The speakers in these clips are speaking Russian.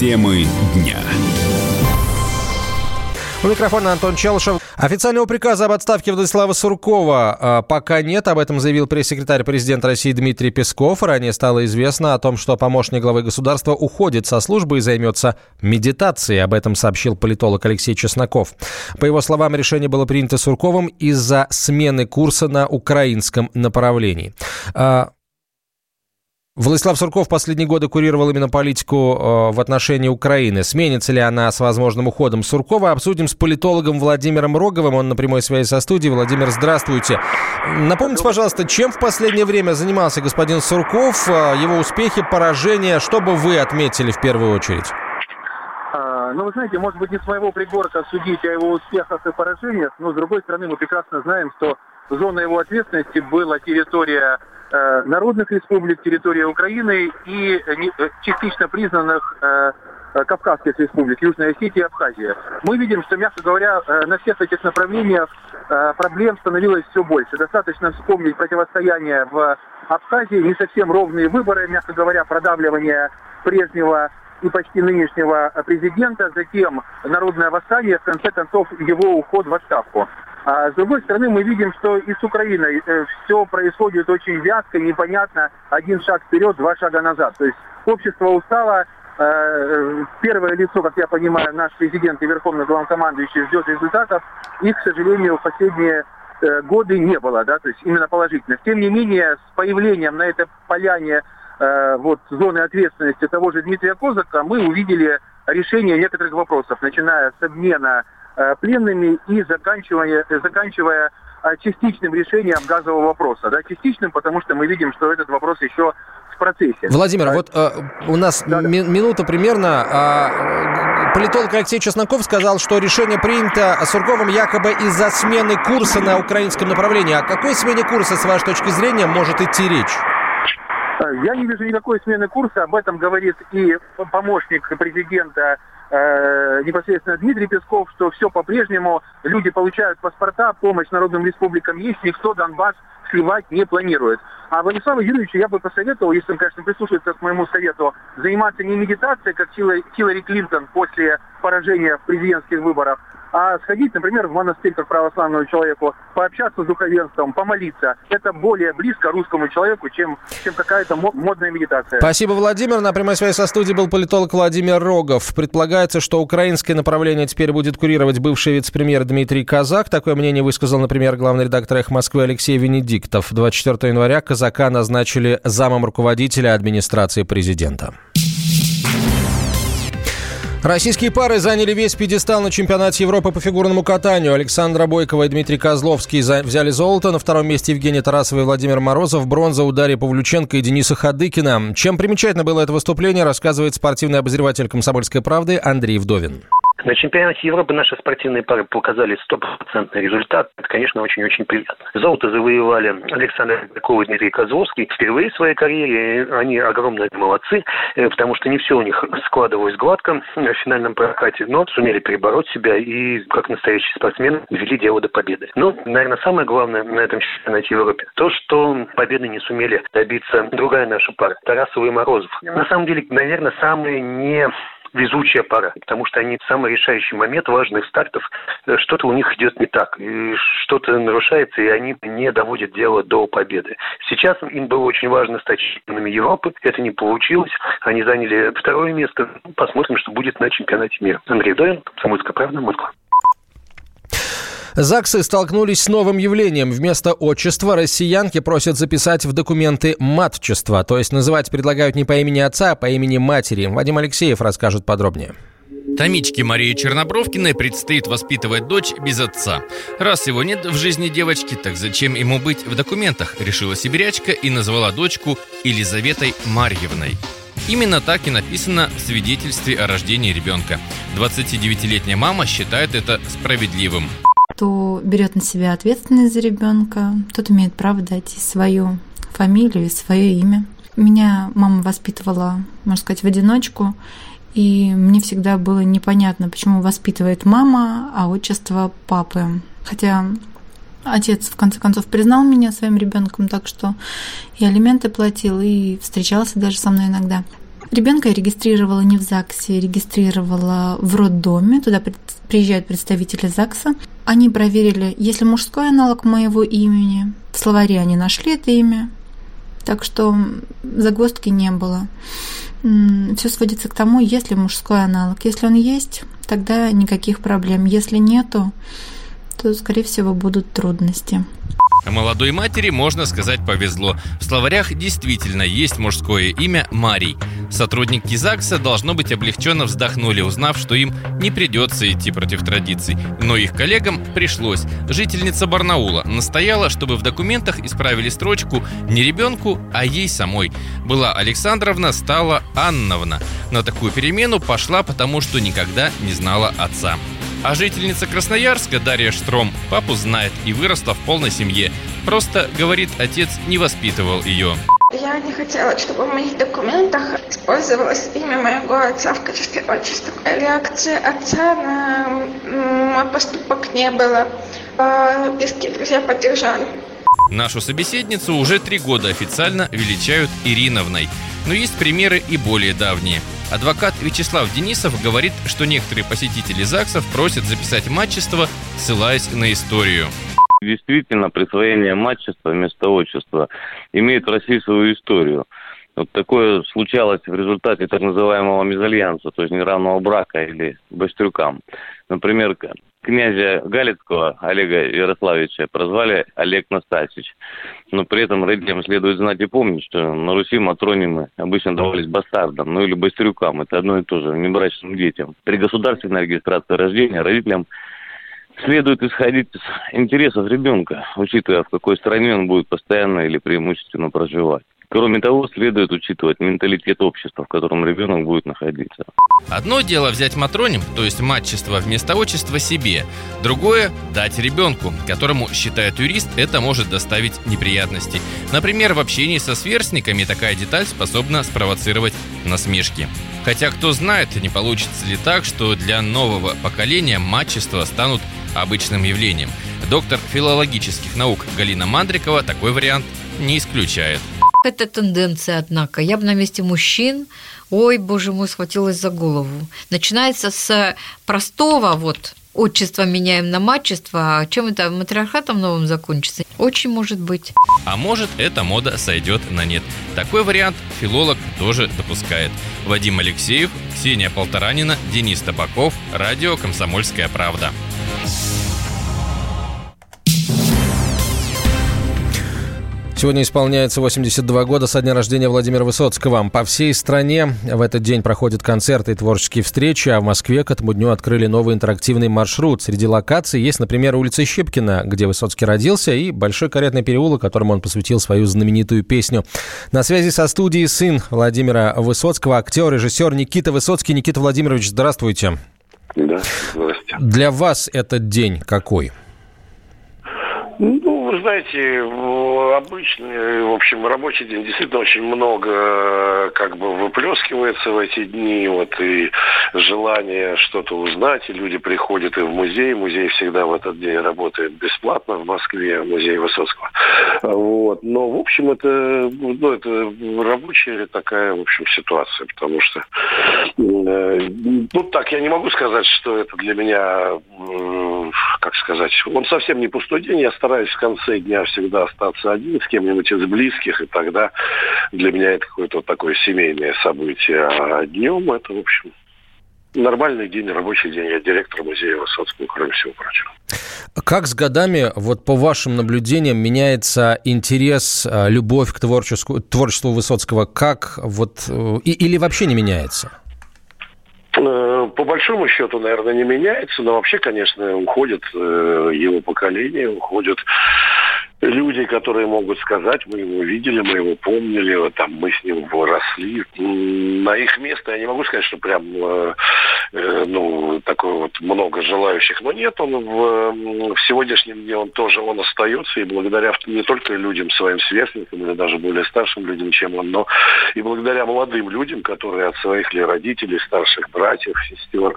Темы дня. У микрофона Антон Челышев. Официального приказа об отставке Владислава Суркова э, пока нет. Об этом заявил пресс-секретарь президента России Дмитрий Песков. Ранее стало известно о том, что помощник главы государства уходит со службы и займется медитацией. Об этом сообщил политолог Алексей Чесноков. По его словам, решение было принято Сурковым из-за смены курса на украинском направлении. Владислав Сурков последние годы курировал именно политику э, в отношении Украины. Сменится ли она с возможным уходом Суркова? Обсудим с политологом Владимиром Роговым. Он на прямой связи со студией. Владимир, здравствуйте. Напомните, пожалуйста, чем в последнее время занимался господин Сурков, э, его успехи, поражения? Что бы вы отметили в первую очередь? А, ну, вы знаете, может быть, не с моего пригорка судить о его успехах и поражениях, но, с другой стороны, мы прекрасно знаем, что зона его ответственности была территория народных республик, территории Украины и э, частично признанных э, Кавказских республик, Южная Осетия и Абхазия. Мы видим, что, мягко говоря, на всех этих направлениях проблем становилось все больше. Достаточно вспомнить противостояние в Абхазии, не совсем ровные выборы, мягко говоря, продавливание прежнего и почти нынешнего президента, затем народное восстание, в конце концов его уход в отставку. А с другой стороны, мы видим, что и с Украиной э, все происходит очень вязко, непонятно. Один шаг вперед, два шага назад. То есть общество устало. Э, первое лицо, как я понимаю, наш президент и верховный главнокомандующий ждет результатов. Их, к сожалению, в последние э, годы не было, да, то есть именно положительных. Тем не менее, с появлением на этой поляне вот зоны ответственности того же Дмитрия Козака мы увидели решение некоторых вопросов, начиная с обмена Э, пленными и заканчивая, заканчивая э, частичным решением газового вопроса. Да, частичным, потому что мы видим, что этот вопрос еще в процессе. Владимир, а, вот э, у нас да, ми- минута примерно. А, политолог Алексей Чесноков сказал, что решение принято Сурковым якобы из-за смены курса на украинском направлении. О какой смене курса, с вашей точки зрения, может идти речь? Э, я не вижу никакой смены курса. Об этом говорит и помощник президента э, непосредственно Дмитрий Песков, что все по-прежнему, люди получают паспорта, помощь народным республикам есть, никто Донбасс сливать не планирует. А Владиславу Юрьевичу я бы посоветовал, если он, конечно, прислушается к моему совету, заниматься не медитацией, как Хиллари Клинтон после поражения в президентских выборах, а сходить, например, в монастырь как православному человеку, пообщаться с духовенством, помолиться. Это более близко русскому человеку, чем, чем какая-то модная медитация. Спасибо, Владимир. На прямой связи со студией был политолог Владимир Рогов. Предполагается, что украинское направление теперь будет курировать бывший вице-премьер Дмитрий Казак. Такое мнение высказал, например, главный редактор «Эхо Москвы» Алексей Венедиктов. 24 января Казака назначили замом руководителя администрации президента. Российские пары заняли весь пьедестал на чемпионате Европы по фигурному катанию. Александра Бойкова и Дмитрий Козловский взяли золото. На втором месте Евгений Тарасов и Владимир Морозов. Бронза у Дарьи Павлюченко и Дениса Хадыкина. Чем примечательно было это выступление, рассказывает спортивный обозреватель «Комсомольской правды» Андрей Вдовин. На чемпионате Европы наши спортивные пары показали стопроцентный результат. Это, конечно, очень-очень приятно. Золото завоевали Александр Баков и Дмитрий Козловский. Впервые в своей карьере они огромные молодцы, э, потому что не все у них складывалось гладко в финальном прокате, но сумели перебороть себя и, как настоящие спортсмены, вели дело до победы. Но, наверное, самое главное на этом чемпионате Европы то, что победы не сумели добиться другая наша пара, Тарасова и Морозов. На самом деле, наверное, самые не везучая пара, потому что они в самый решающий момент важных стартов, э, что-то у них идет не так, что-то нарушается, и они не доводят дело до победы. Сейчас им было очень важно стать чемпионами Европы, это не получилось, они заняли второе место, посмотрим, что будет на чемпионате мира. Андрей Дорин, Комсомольская правда, Москва. ЗАГСы столкнулись с новым явлением. Вместо отчества россиянки просят записать в документы матчество, то есть называть предлагают не по имени отца, а по имени матери. Вадим Алексеев расскажет подробнее. Томичке Марии Чернобровкиной предстоит воспитывать дочь без отца. Раз его нет в жизни девочки, так зачем ему быть в документах, решила сибирячка и назвала дочку Елизаветой Марьевной. Именно так и написано в свидетельстве о рождении ребенка. 29-летняя мама считает это справедливым кто берет на себя ответственность за ребенка, тот имеет право дать и свою фамилию, и свое имя. Меня мама воспитывала, можно сказать, в одиночку, и мне всегда было непонятно, почему воспитывает мама, а отчество папы. Хотя отец в конце концов признал меня своим ребенком, так что и алименты платил, и встречался даже со мной иногда. Ребенка я регистрировала не в ЗАГСе, регистрировала в роддоме. Туда приезжают представители ЗАГСа. Они проверили, есть ли мужской аналог моего имени. В словаре они нашли это имя. Так что загвоздки не было. Все сводится к тому, есть ли мужской аналог. Если он есть, тогда никаких проблем. Если нету, то, скорее всего, будут трудности. Молодой матери, можно сказать, повезло. В словарях действительно есть мужское имя Марий. Сотрудники ЗАГСа, должно быть, облегченно вздохнули, узнав, что им не придется идти против традиций. Но их коллегам пришлось. Жительница Барнаула настояла, чтобы в документах исправили строчку не ребенку, а ей самой. Была Александровна, стала Анновна. На такую перемену пошла, потому что никогда не знала отца. А жительница Красноярска Дарья Штром папу знает и выросла в полной семье. Просто, говорит, отец не воспитывал ее. Я не хотела, чтобы в моих документах использовалось имя моего отца в качестве отчества. Реакции отца на мой поступок не было. А близкие друзья поддержали. Нашу собеседницу уже три года официально величают Ириновной. Но есть примеры и более давние. Адвокат Вячеслав Денисов говорит, что некоторые посетители ЗАГСов просят записать матчество, ссылаясь на историю. Действительно, присвоение матчества вместо отчества имеет в России свою историю. Вот такое случалось в результате так называемого мезальянса, то есть неравного брака или бастрюкам. Например, князя Галицкого Олега Ярославича прозвали Олег Настасич. Но при этом родителям следует знать и помнить, что на Руси матронимы обычно давались бастардам, ну или бастрюкам. Это одно и то же, небрачным детям. При государственной регистрации рождения родителям следует исходить из интересов ребенка, учитывая, в какой стране он будет постоянно или преимущественно проживать. Кроме того, следует учитывать менталитет общества, в котором ребенок будет находиться. Одно дело взять матроним, то есть матчество вместо отчества себе. Другое – дать ребенку, которому, считает юрист, это может доставить неприятности. Например, в общении со сверстниками такая деталь способна спровоцировать насмешки. Хотя кто знает, не получится ли так, что для нового поколения матчества станут обычным явлением. Доктор филологических наук Галина Мандрикова такой вариант не исключает. Это тенденция, однако. Я бы на месте мужчин, ой, боже мой, схватилась за голову. Начинается с простого вот отчество меняем на матчество, а чем это матриархатом новым закончится? Очень может быть. А может, эта мода сойдет на нет. Такой вариант филолог тоже допускает. Вадим Алексеев, Ксения Полторанина, Денис Табаков, радио «Комсомольская правда». Сегодня исполняется 82 года со дня рождения Владимира Высоцкого. По всей стране в этот день проходят концерты и творческие встречи, а в Москве к этому дню открыли новый интерактивный маршрут. Среди локаций есть, например, улица Щепкина, где Высоцкий родился, и Большой каретный переулок, которому он посвятил свою знаменитую песню. На связи со студией сын Владимира Высоцкого, актер, режиссер Никита Высоцкий. Никита Владимирович, здравствуйте. Да, здравствуйте. Для вас этот день какой? Ну, вы знаете, обычный, в общем, рабочий день действительно очень много как бы выплескивается в эти дни, вот и желание что-то узнать, и люди приходят и в музей, музей всегда в этот день работает бесплатно в Москве, музей Высоцкого. Вот. Но, в общем, это, ну, это рабочая такая, в общем, ситуация, потому что, э, ну, так, я не могу сказать, что это для меня, э, как сказать, он совсем не пустой день, я стараюсь в конце дня всегда остаться один с кем-нибудь из близких, и тогда для меня это какое-то такое семейное событие. А днем это, в общем, нормальный день, рабочий день. Я директор музея Высоцкого, кроме всего прочего. Как с годами, вот по вашим наблюдениям, меняется интерес, а, любовь к творчеству, творчеству Высоцкого? Как вот... Э, и, или вообще не меняется? Э, по большому счету, наверное, не меняется, но вообще, конечно, уходит э, его поколение, уходят люди, которые могут сказать, мы его видели, мы его помнили, там, мы с ним росли. На их место я не могу сказать, что прям э, ну, такое вот много желающих, но нет, он в, в сегодняшнем дне он тоже он остается, и благодаря не только людям, своим сверстникам, или даже более старшим людям, чем он, но и благодаря молодым людям, которые от своих ли родителей, старших братьев, сестер,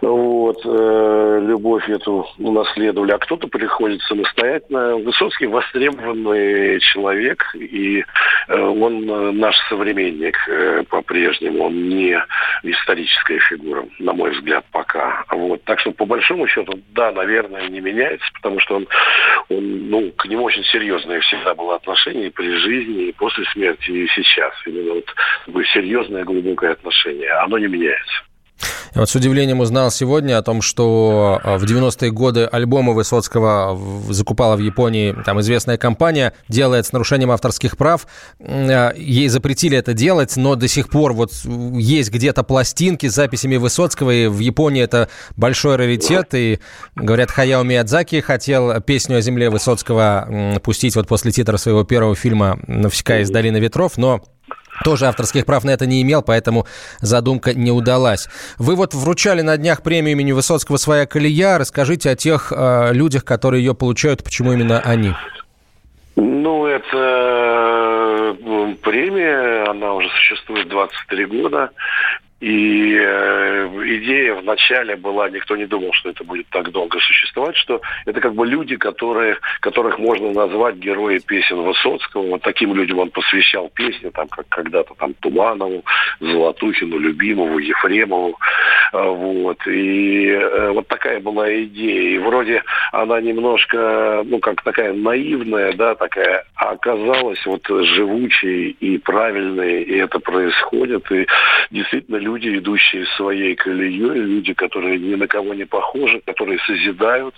вот, э, любовь эту унаследовали, а кто-то приходит самостоятельно. Высоцкий востребованный человек, и э, он э, наш современник по-прежнему, он не историческая фигура, на мой взгляд, пока. Вот. Так что, по большому счету, да, наверное, не меняется, потому что он, он ну, к нему очень серьезное всегда было отношение и при жизни, и после смерти, и сейчас. Именно вот серьезное, глубокое отношение. Оно не меняется. Я вот с удивлением узнал сегодня о том, что а, в 90-е годы альбомы Высоцкого закупала в Японии там известная компания, делает с нарушением авторских прав. А, ей запретили это делать, но до сих пор вот есть где-то пластинки с записями Высоцкого, и в Японии это большой раритет. И, говорят, Хаяо Миядзаки хотел песню о земле Высоцкого пустить вот после титра своего первого фильма «Навсекая из долины ветров», но тоже авторских прав на это не имел, поэтому задумка не удалась. Вы вот вручали на днях премию имени Высоцкого «Своя колея». Расскажите о тех э, людях, которые ее получают, почему именно они? Ну, это э, премия, она уже существует 23 года. И э, идея вначале была, никто не думал, что это будет так долго существовать, что это как бы люди, которые, которых можно назвать герои песен Высоцкого. Вот таким людям он посвящал песни, там, как когда-то там Туманову, Золотухину, Любимову, Ефремову. Э, вот. И э, вот такая была идея. И вроде она немножко, ну, как такая наивная, да, такая, а оказалась вот живучей и правильной, и это происходит. И действительно люди, идущие своей колеей, люди, которые ни на кого не похожи, которые созидают,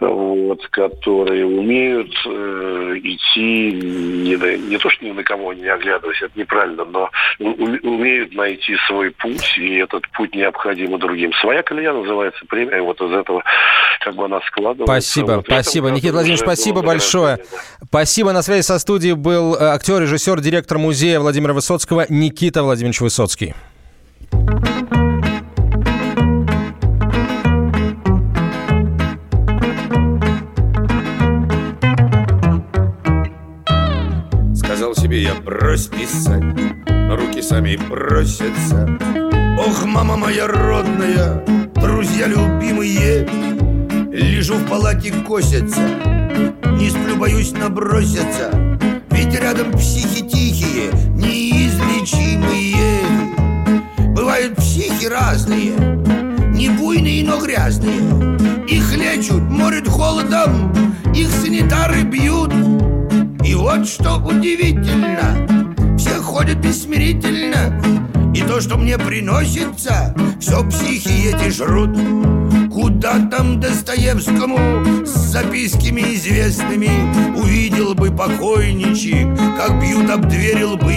вот, которые умеют э, идти не, на, не то, что ни на кого не оглядываясь, это неправильно, но умеют найти свой путь, и этот путь необходим другим. «Своя колея» называется премия, вот из этого как бы она складывается. Спасибо, вот спасибо. Никита Владимирович, спасибо большое. Да. Спасибо. На связи со студией был э, актер, режиссер, директор музея Владимира Высоцкого Никита Владимирович Высоцкий. Сказал себе я, брось писать, руки сами просятся. Ох, мама моя родная, друзья любимые, Лежу в палате, косятся, не сплю, боюсь наброситься, Ведь рядом психи тихие, буйные, но грязные. Их лечут, морят холодом, их санитары бьют. И вот что удивительно, все ходят бессмирительно, и то, что мне приносится, все психи эти жрут. Куда там Достоевскому с записками известными Увидел бы покойничек, как бьют об двери лбы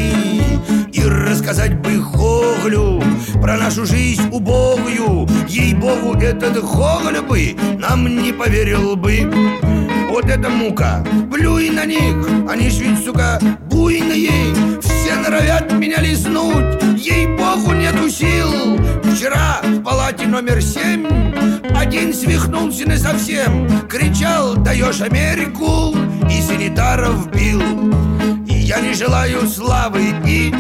И рассказать бы Хоглю про нашу жизнь убогую. Ей-богу, этот Хогль бы нам не поверил бы. Вот это мука, плюй на них, они ж ведь, сука, буйные. Все норовят меня лизнуть, ей-богу, нету сил. Вчера в палате номер семь Один свихнулся не совсем Кричал, даешь Америку! И санитаров бил. Я не желаю славы И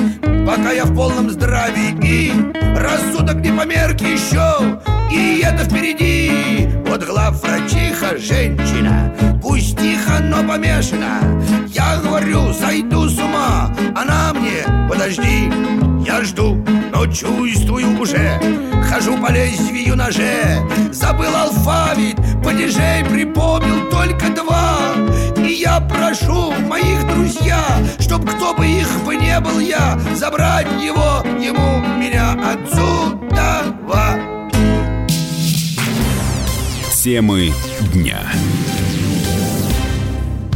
пока я в полном здравии И рассудок не померк еще И это впереди. Вот главврачиха женщина Пусть тихо, но помешана. Я говорю, сойду с ума. Она мне, подожди Я жду но чувствую уже. Хожу по лезвию ноже Забыл алфавит, падежей припомнил только два я прошу моих друзья Чтоб кто бы их бы не был я Забрать его, ему, меня отсюда Темы дня.